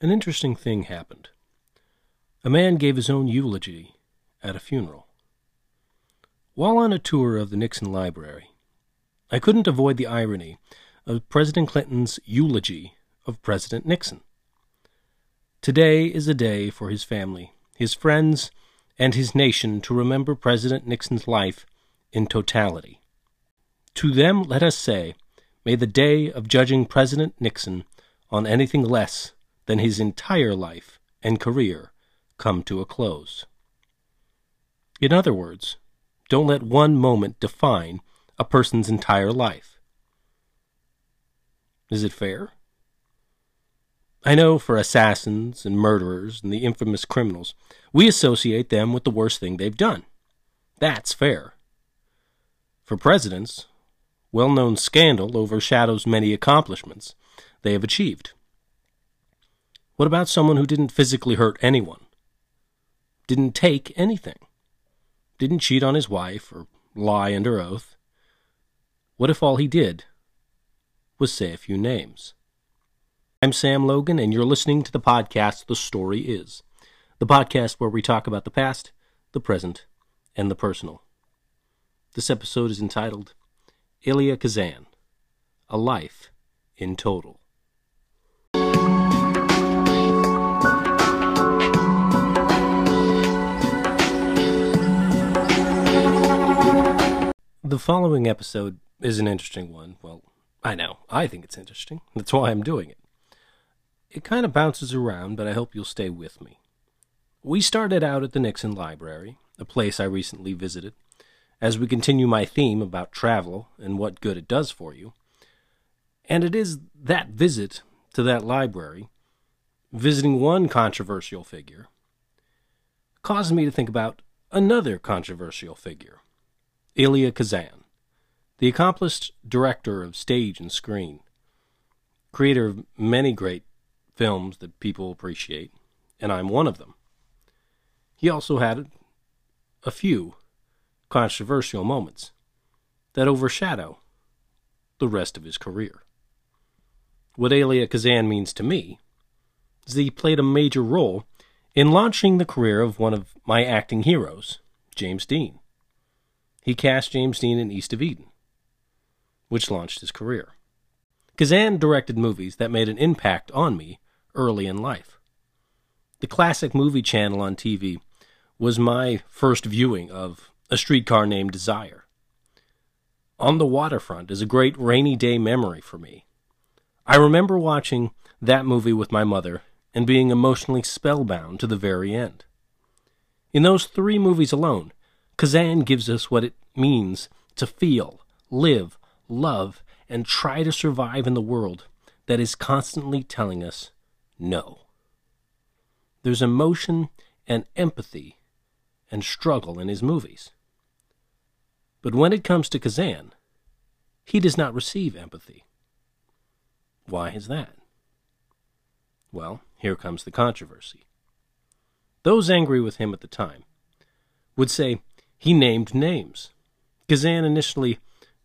an interesting thing happened. A man gave his own eulogy at a funeral. While on a tour of the Nixon Library, I couldn't avoid the irony of President Clinton's eulogy of President Nixon. Today is a day for his family, his friends, and his nation to remember President Nixon's life in totality. To them, let us say, may the day of judging President Nixon on anything less than his entire life and career come to a close. In other words, don't let one moment define a person's entire life. Is it fair? I know for assassins and murderers and the infamous criminals, we associate them with the worst thing they've done. That's fair. For presidents, well known scandal overshadows many accomplishments they have achieved. What about someone who didn't physically hurt anyone? Didn't take anything? Didn't cheat on his wife or lie under oath? What if all he did was say a few names? I'm Sam Logan, and you're listening to the podcast The Story Is, the podcast where we talk about the past, the present, and the personal. This episode is entitled Elia Kazan A Life in Total. The following episode is an interesting one. Well, I know. I think it's interesting. That's why I'm doing it. It kind of bounces around, but I hope you'll stay with me. We started out at the Nixon Library, a place I recently visited, as we continue my theme about travel and what good it does for you. And it is that visit to that library, visiting one controversial figure, caused me to think about another controversial figure. Elia Kazan, the accomplished director of stage and screen, creator of many great films that people appreciate, and I'm one of them. He also had a few controversial moments that overshadow the rest of his career. What Elia Kazan means to me is that he played a major role in launching the career of one of my acting heroes, James Dean. He cast James Dean in East of Eden, which launched his career. Kazan directed movies that made an impact on me early in life. The classic movie channel on TV was my first viewing of A Streetcar Named Desire. On the Waterfront is a great rainy day memory for me. I remember watching that movie with my mother and being emotionally spellbound to the very end. In those three movies alone, Kazan gives us what it means to feel, live, love, and try to survive in the world that is constantly telling us no. There's emotion and empathy and struggle in his movies. But when it comes to Kazan, he does not receive empathy. Why is that? Well, here comes the controversy. Those angry with him at the time would say he named names. Kazan initially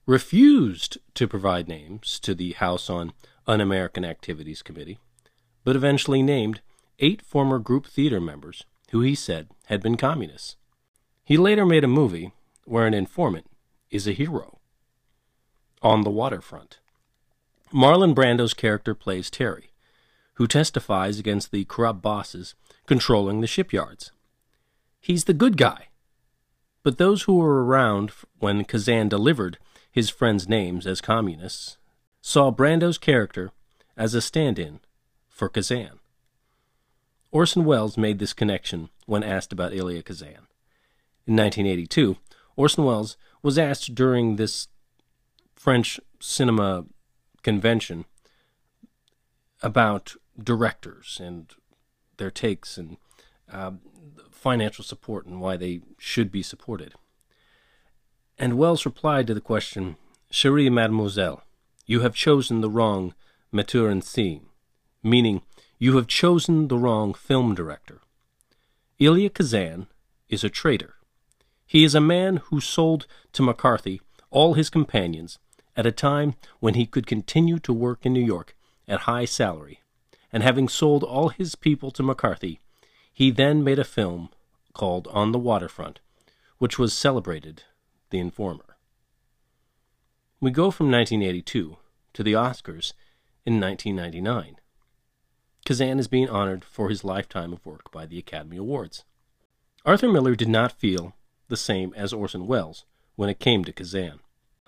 refused to provide names to the House on Un American Activities Committee, but eventually named eight former group theater members who he said had been communists. He later made a movie where an informant is a hero. On the Waterfront. Marlon Brando's character plays Terry, who testifies against the corrupt bosses controlling the shipyards. He's the good guy but those who were around when Kazan delivered his friends' names as communists saw Brando's character as a stand in for Kazan. Orson Welles made this connection when asked about Elia Kazan. In 1982, Orson Welles was asked during this French cinema convention about directors and their takes and uh, financial support and why they should be supported. And Welles replied to the question, Cherie mademoiselle, you have chosen the wrong metteur en scene, meaning you have chosen the wrong film director. Elia Kazan is a traitor. He is a man who sold to McCarthy all his companions at a time when he could continue to work in New York at high salary and having sold all his people to McCarthy, he then made a film called On the Waterfront, which was celebrated The Informer. We go from 1982 to the Oscars in 1999. Kazan is being honored for his lifetime of work by the Academy Awards. Arthur Miller did not feel the same as Orson Welles when it came to Kazan.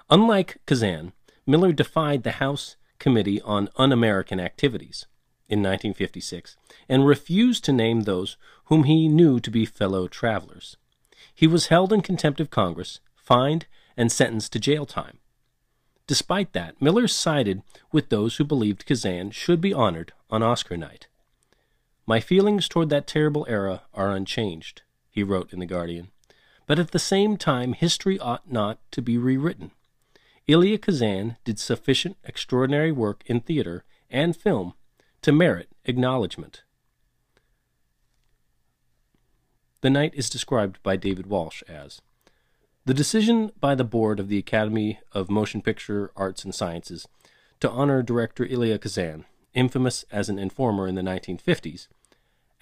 Unlike Kazan, Miller defied the House Committee on Un American Activities in 1956 and refused to name those whom he knew to be fellow travelers. He was held in contempt of Congress, fined, and sentenced to jail time. Despite that, Miller sided with those who believed Kazan should be honored on Oscar night. My feelings toward that terrible era are unchanged, he wrote in The Guardian. But at the same time, history ought not to be rewritten. Elia Kazan did sufficient extraordinary work in theater and film to merit acknowledgement. The night is described by David Walsh as the decision by the board of the Academy of Motion Picture Arts and Sciences to honor director Elia Kazan, infamous as an informer in the 1950s,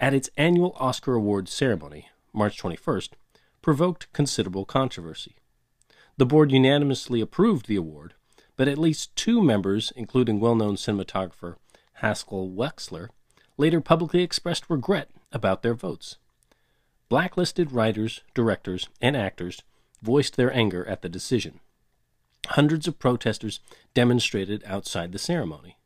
at its annual Oscar Awards ceremony, March 21st, provoked considerable controversy. The board unanimously approved the award, but at least two members, including well known cinematographer Haskell Wexler, later publicly expressed regret about their votes. Blacklisted writers, directors, and actors voiced their anger at the decision. Hundreds of protesters demonstrated outside the ceremony.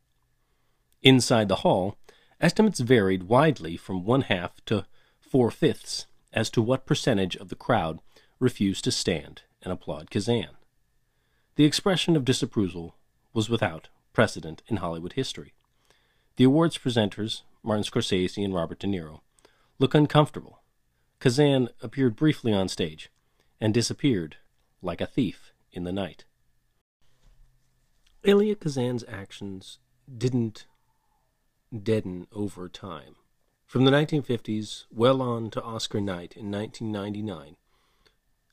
Inside the hall, estimates varied widely from one half to four fifths as to what percentage of the crowd refused to stand and applaud Kazan. The expression of disapproval was without precedent in Hollywood history. The awards presenters, Martin Scorsese and Robert De Niro, look uncomfortable. Kazan appeared briefly on stage and disappeared like a thief in the night. Elia Kazan's actions didn't deaden over time. From the 1950s well on to Oscar night in 1999,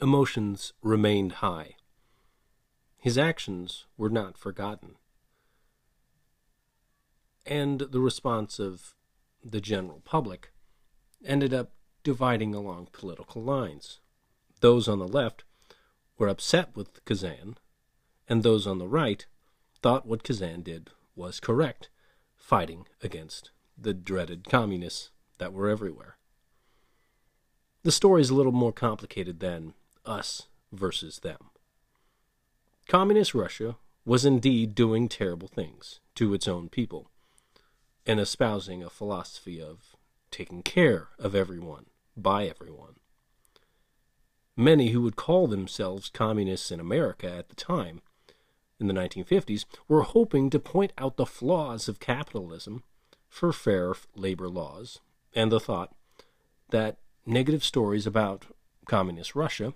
emotions remained high. His actions were not forgotten and the response of the general public ended up dividing along political lines. Those on the left were upset with Kazan, and those on the right thought what Kazan did was correct, fighting against the dreaded communists that were everywhere. The story is a little more complicated than us versus them. Communist Russia was indeed doing terrible things to its own people and espousing a philosophy of taking care of everyone by everyone. Many who would call themselves communists in America at the time, in the 1950s, were hoping to point out the flaws of capitalism for fair labor laws and the thought that negative stories about communist Russia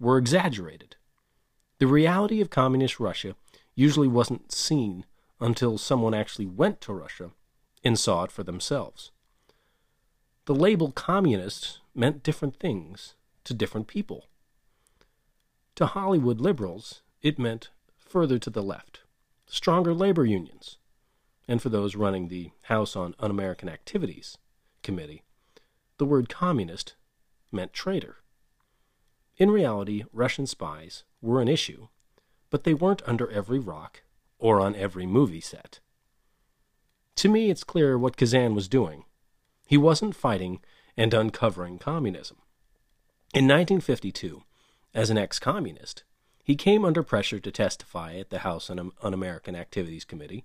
were exaggerated. The reality of communist Russia usually wasn't seen until someone actually went to Russia and saw it for themselves. The label communist meant different things to different people. To Hollywood liberals, it meant further to the left, stronger labor unions. And for those running the House on Un American Activities committee, the word communist meant traitor. In reality, Russian spies were an issue, but they weren't under every rock or on every movie set. To me, it's clear what Kazan was doing. He wasn't fighting and uncovering communism. In 1952, as an ex communist, he came under pressure to testify at the House Un American Activities Committee.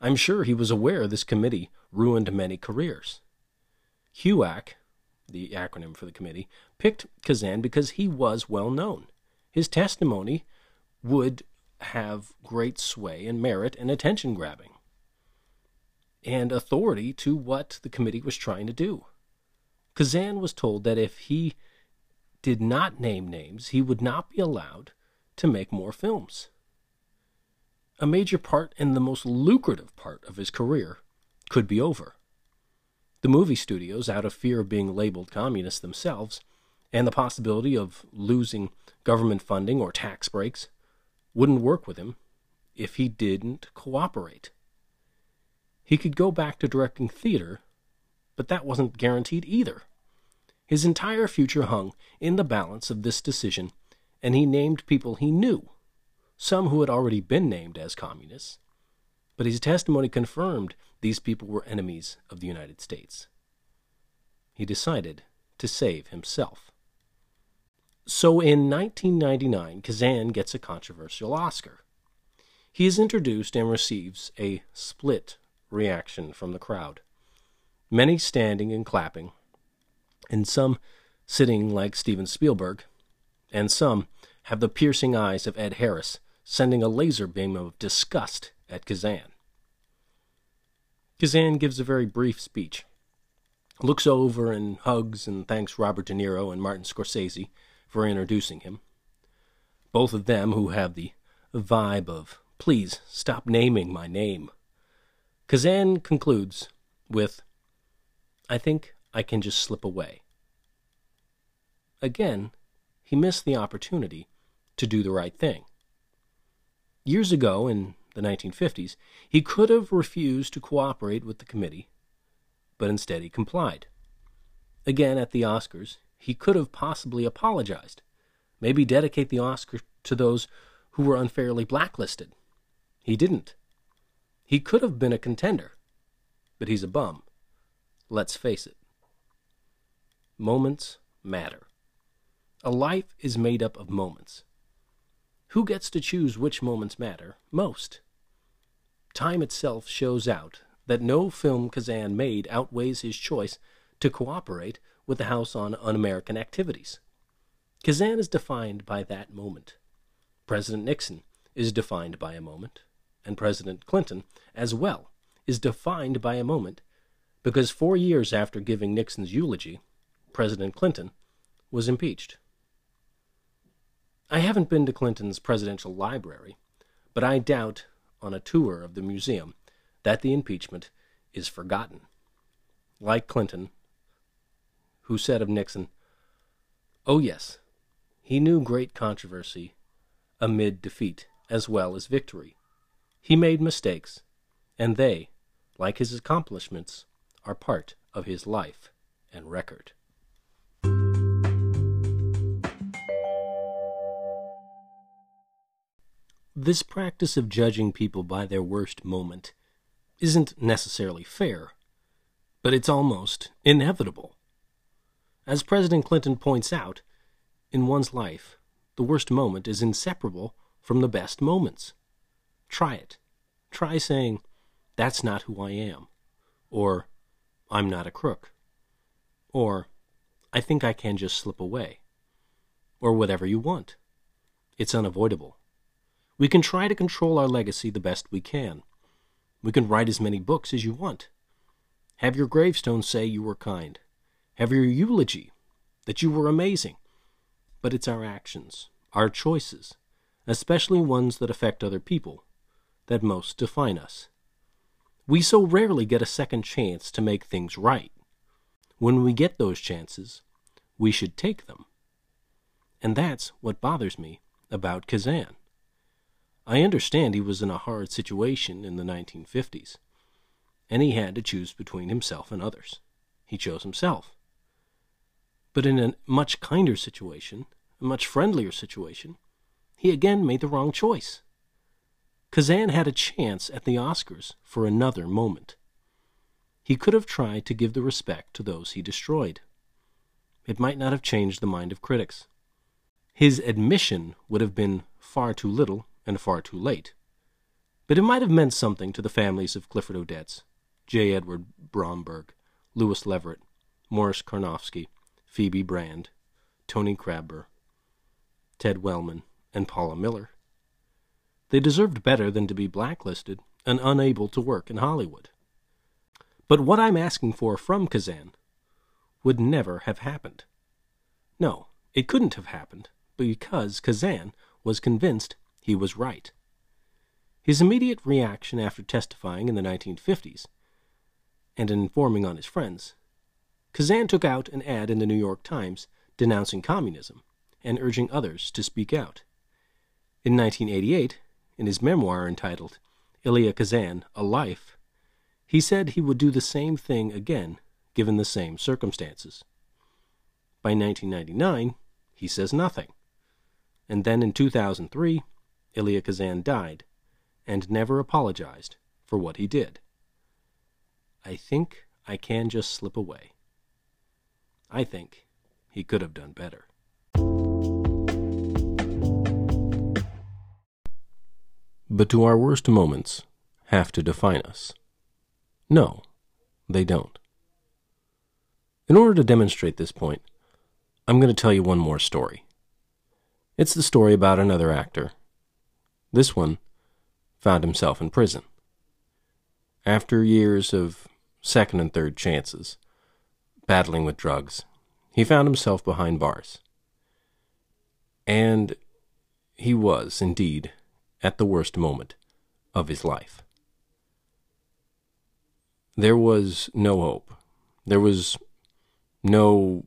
I'm sure he was aware this committee ruined many careers. HUAC, the acronym for the committee, picked Kazan because he was well known. His testimony would have great sway and merit and attention grabbing and authority to what the committee was trying to do. Kazan was told that if he did not name names, he would not be allowed to make more films. A major part and the most lucrative part of his career could be over. The movie studios, out of fear of being labeled communists themselves, and the possibility of losing government funding or tax breaks, wouldn't work with him if he didn't cooperate. He could go back to directing theater, but that wasn't guaranteed either. His entire future hung in the balance of this decision, and he named people he knew, some who had already been named as communists. But his testimony confirmed these people were enemies of the United States. He decided to save himself. So in 1999, Kazan gets a controversial Oscar. He is introduced and receives a split reaction from the crowd, many standing and clapping, and some sitting like Steven Spielberg, and some have the piercing eyes of Ed Harris, sending a laser beam of disgust at Kazan. Kazan gives a very brief speech, looks over and hugs and thanks Robert De Niro and Martin Scorsese for introducing him. Both of them who have the vibe of, please stop naming my name. Kazan concludes with, I think I can just slip away. Again, he missed the opportunity to do the right thing. Years ago, in the 1950s, he could have refused to cooperate with the committee, but instead he complied. Again, at the Oscars, he could have possibly apologized, maybe dedicate the Oscar to those who were unfairly blacklisted. He didn't. He could have been a contender, but he's a bum. Let's face it. Moments matter. A life is made up of moments. Who gets to choose which moments matter most? Time itself shows out that no film Kazan made outweighs his choice to cooperate with the House on Un American Activities. Kazan is defined by that moment. President Nixon is defined by a moment, and President Clinton, as well, is defined by a moment because four years after giving Nixon's eulogy, President Clinton was impeached. I haven't been to Clinton's presidential library, but I doubt on a tour of the museum that the impeachment is forgotten. Like Clinton, who said of Nixon, Oh, yes, he knew great controversy amid defeat as well as victory. He made mistakes, and they, like his accomplishments, are part of his life and record. This practice of judging people by their worst moment isn't necessarily fair, but it's almost inevitable. As President Clinton points out, in one's life, the worst moment is inseparable from the best moments. Try it. Try saying, That's not who I am. Or, I'm not a crook. Or, I think I can just slip away. Or whatever you want. It's unavoidable. We can try to control our legacy the best we can. We can write as many books as you want. Have your gravestone say you were kind. Have your eulogy that you were amazing. But it's our actions, our choices, especially ones that affect other people, that most define us. We so rarely get a second chance to make things right. When we get those chances, we should take them. And that's what bothers me about Kazan. I understand he was in a hard situation in the 1950s, and he had to choose between himself and others. He chose himself. But in a much kinder situation, a much friendlier situation, he again made the wrong choice. Kazan had a chance at the Oscars for another moment. He could have tried to give the respect to those he destroyed. It might not have changed the mind of critics. His admission would have been far too little and far too late. But it might have meant something to the families of Clifford Odets, J. Edward Bromberg, Lewis Leverett, Morris Carnovsky, Phoebe Brand, Tony Kraber, Ted Wellman, and Paula Miller. They deserved better than to be blacklisted and unable to work in Hollywood. But what I'm asking for from Kazan would never have happened. No, it couldn't have happened because Kazan was convinced he was right. His immediate reaction after testifying in the 1950s and informing on his friends, Kazan took out an ad in the New York Times denouncing communism and urging others to speak out. In 1988, in his memoir entitled Elia Kazan, A Life, He said he would do the same thing again given the same circumstances. By 1999, he says nothing. And then in 2003, Elia Kazan died and never apologized for what he did. I think I can just slip away. I think he could have done better. But do our worst moments have to define us? No, they don't. In order to demonstrate this point, I'm going to tell you one more story. It's the story about another actor. This one found himself in prison. After years of second and third chances, battling with drugs, he found himself behind bars. And he was, indeed, at the worst moment of his life. There was no hope. There was no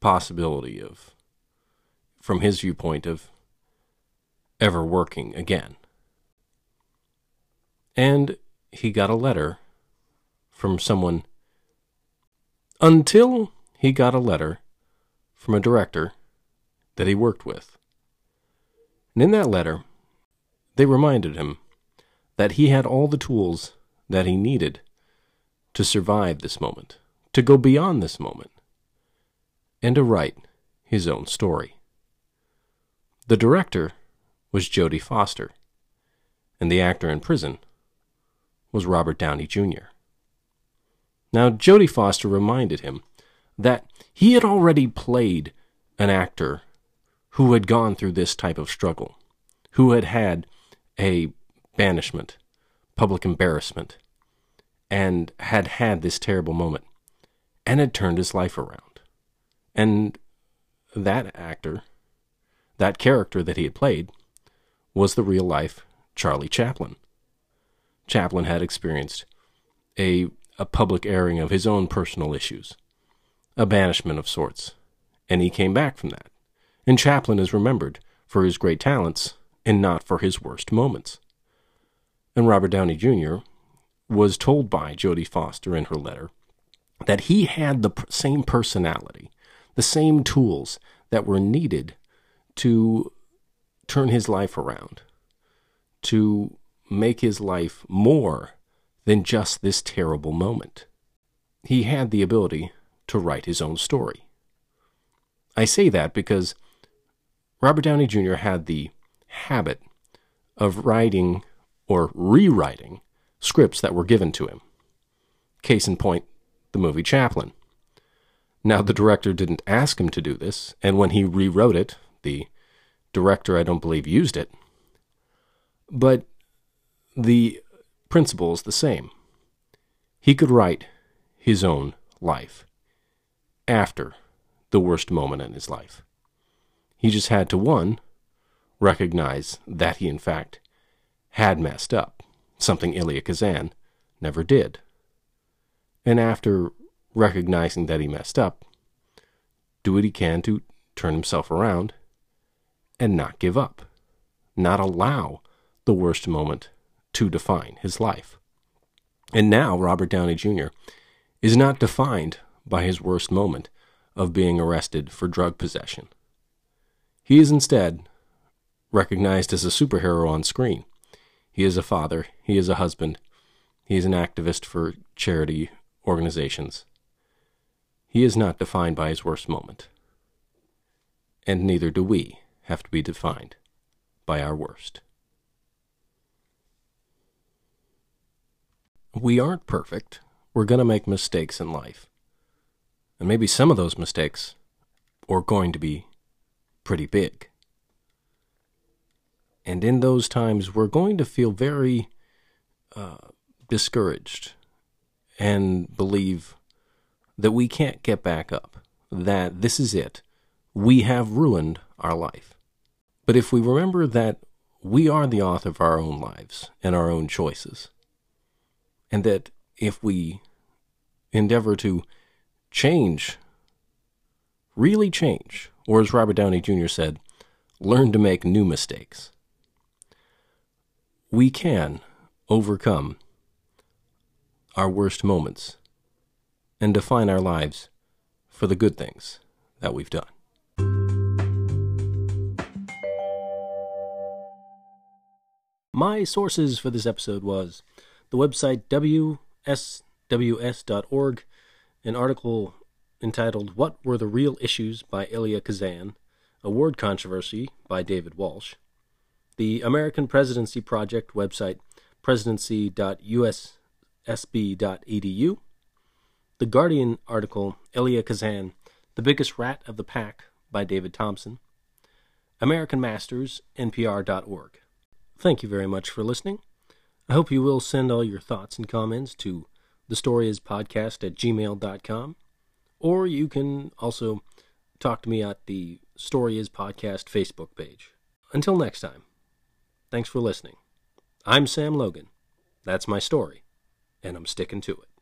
possibility of, from his viewpoint, of ever working again. And he got a letter from someone until he got a letter from a director that he worked with. And in that letter, they reminded him that he had all the tools that he needed to survive this moment, to go beyond this moment, and to write his own story. The director was Jodie Foster, and the actor in prison was Robert Downey Jr. Now, Jodie Foster reminded him that he had already played an actor who had gone through this type of struggle, who had had a banishment, public embarrassment, and had had this terrible moment, and had turned his life around. And that actor, that character that he had played, was the real life Charlie Chaplin. Chaplin had experienced a, a public airing of his own personal issues, a banishment of sorts, and he came back from that. And Chaplin is remembered for his great talents and not for his worst moments. And Robert Downey Jr. was told by Jodie Foster in her letter that he had the same personality, the same tools that were needed to turn his life around, to make his life more than just this terrible moment. He had the ability to write his own story. I say that because Robert Downey Jr. had the habit of writing or rewriting scripts that were given to him. Case in point, the movie Chaplin. Now, the director didn't ask him to do this, and when he rewrote it, the director, I don't believe, used it. But the principle is the same. He could write his own life after the worst moment in his life. He just had to, one, recognize that he, in fact, had messed up, something Elia Kazan never did. And after recognizing that he messed up, do what he can to turn himself around and not give up, not allow the worst moment to define his life. And now Robert Downey Jr. is not defined by his worst moment of being arrested for drug possession. He is instead recognized as a superhero on screen. He is a father, he is a husband, he is an activist for charity organizations. He is not defined by his worst moment. And neither do we have to be defined by our worst. we aren't perfect. We're going to make mistakes in life. And maybe some of those mistakes are going to be pretty big. And in those times, we're going to feel very uh, discouraged and believe that we can't get back up, that this is it. We have ruined our life. But if we remember that we are the author of our own lives and our own choices, and that if we endeavor to change, really change, or as Robert Downey Jr. said, learn to make new mistakes, we can overcome our worst moments and define our lives for the good things that we've done. My sources for this episode was the website wsws.org, an article entitled What Were the Real Issues by Elia Kazan, a word controversy by David Walsh, the American Presidency Project website presidency.ucsb.edu, the Guardian article Elia Kazan, The Biggest Rat of the Pack by David Thomson, American Masters, NPR.org. Thank you very much for listening. I hope you will send all your thoughts and comments to the story is podcast at gmail.com, or you can also talk to me at the Story is Podcast Facebook page. Until next time, thanks for listening. I'm Sam Logan. That's my story, and I'm sticking to it.